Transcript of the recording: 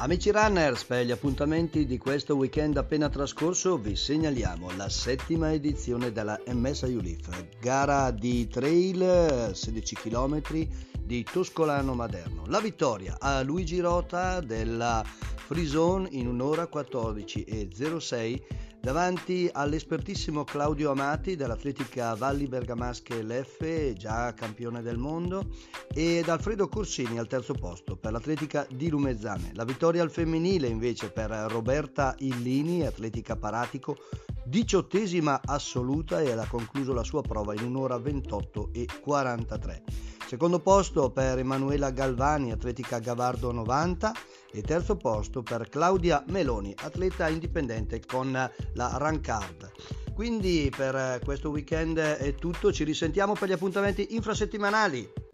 Amici runners, per gli appuntamenti di questo weekend appena trascorso vi segnaliamo la settima edizione della MS ULIF, gara di trail 16 km di Toscolano Maderno. La vittoria a Luigi Rota della Free in un'ora 14 e 06 davanti all'espertissimo Claudio Amati dell'Atletica Valli Bergamasche LF, già campione del mondo, ed Alfredo Corsini al terzo posto per l'Atletica di Lumezzane. La vittoria al femminile invece per Roberta Illini, Atletica Paratico, diciottesima assoluta e ha concluso la sua prova in un'ora 28 e 43. Secondo posto per Emanuela Galvani, Atletica Gavardo 90 e terzo posto per Claudia Meloni, atleta indipendente con la Rancard. Quindi per questo weekend è tutto, ci risentiamo per gli appuntamenti infrasettimanali.